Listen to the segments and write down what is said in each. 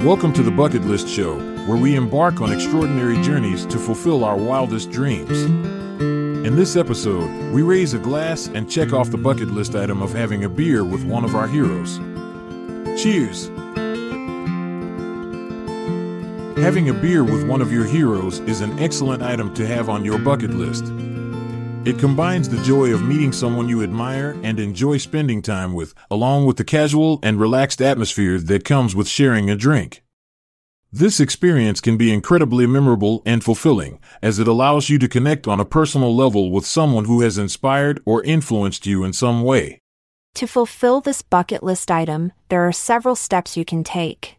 Welcome to the Bucket List Show, where we embark on extraordinary journeys to fulfill our wildest dreams. In this episode, we raise a glass and check off the bucket list item of having a beer with one of our heroes. Cheers! Having a beer with one of your heroes is an excellent item to have on your bucket list. It combines the joy of meeting someone you admire and enjoy spending time with, along with the casual and relaxed atmosphere that comes with sharing a drink. This experience can be incredibly memorable and fulfilling, as it allows you to connect on a personal level with someone who has inspired or influenced you in some way. To fulfill this bucket list item, there are several steps you can take.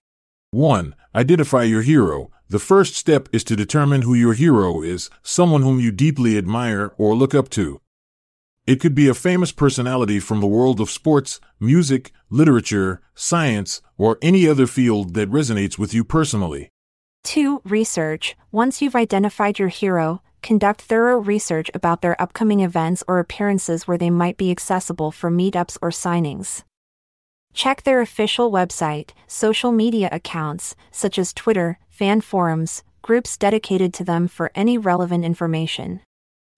1. Identify your hero, the first step is to determine who your hero is, someone whom you deeply admire or look up to. It could be a famous personality from the world of sports, music, literature, science, or any other field that resonates with you personally. 2. Research. Once you've identified your hero, conduct thorough research about their upcoming events or appearances where they might be accessible for meetups or signings. Check their official website, social media accounts, such as Twitter, fan forums, groups dedicated to them for any relevant information.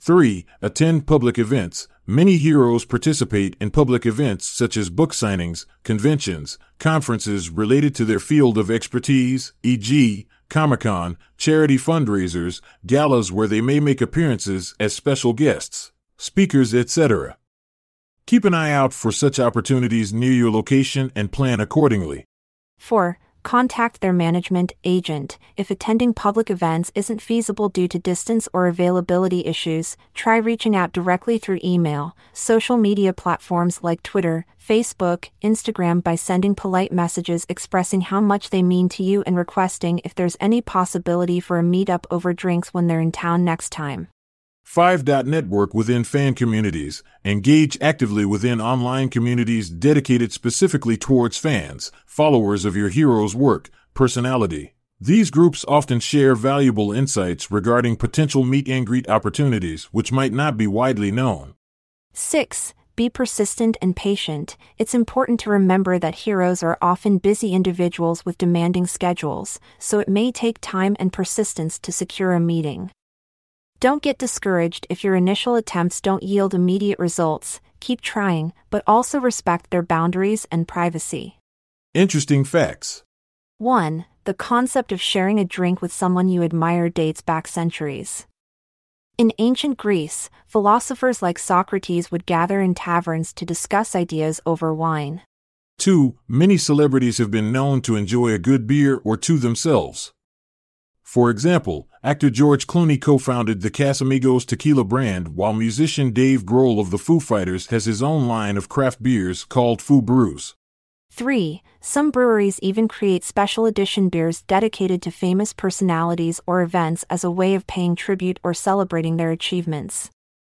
3. Attend public events. Many heroes participate in public events such as book signings, conventions, conferences related to their field of expertise, e.g., Comic Con, charity fundraisers, galas where they may make appearances as special guests, speakers, etc. Keep an eye out for such opportunities near your location and plan accordingly. 4. Contact their management agent. If attending public events isn't feasible due to distance or availability issues, try reaching out directly through email, social media platforms like Twitter, Facebook, Instagram by sending polite messages expressing how much they mean to you and requesting if there's any possibility for a meetup over drinks when they're in town next time. 5. Network within fan communities. Engage actively within online communities dedicated specifically towards fans, followers of your hero's work, personality. These groups often share valuable insights regarding potential meet and greet opportunities which might not be widely known. 6. Be persistent and patient. It's important to remember that heroes are often busy individuals with demanding schedules, so it may take time and persistence to secure a meeting. Don't get discouraged if your initial attempts don't yield immediate results, keep trying, but also respect their boundaries and privacy. Interesting facts. 1. The concept of sharing a drink with someone you admire dates back centuries. In ancient Greece, philosophers like Socrates would gather in taverns to discuss ideas over wine. 2. Many celebrities have been known to enjoy a good beer or two themselves. For example, actor George Clooney co founded the Casamigos tequila brand, while musician Dave Grohl of the Foo Fighters has his own line of craft beers called Foo Brews. 3. Some breweries even create special edition beers dedicated to famous personalities or events as a way of paying tribute or celebrating their achievements.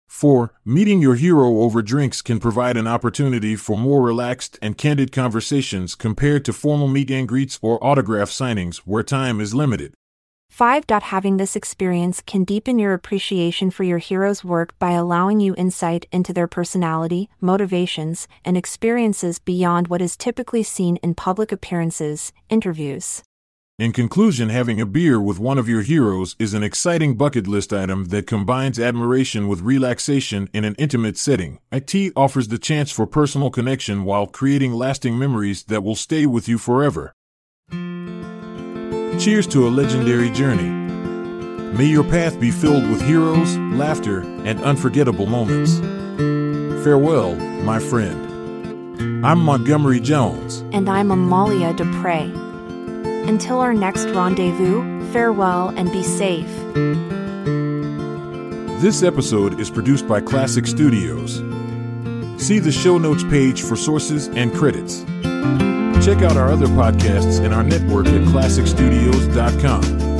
4. Meeting your hero over drinks can provide an opportunity for more relaxed and candid conversations compared to formal meet and greets or autograph signings where time is limited. 5. Having this experience can deepen your appreciation for your hero's work by allowing you insight into their personality, motivations, and experiences beyond what is typically seen in public appearances, interviews. In conclusion, having a beer with one of your heroes is an exciting bucket list item that combines admiration with relaxation in an intimate setting. IT offers the chance for personal connection while creating lasting memories that will stay with you forever. Cheers to a legendary journey. May your path be filled with heroes, laughter, and unforgettable moments. Farewell, my friend. I'm Montgomery Jones. And I'm Amalia Dupre. Until our next rendezvous, farewell and be safe. This episode is produced by Klassic Studios. See the show notes page for sources and credits. Check out our other podcasts in our network at klassicstudios.com.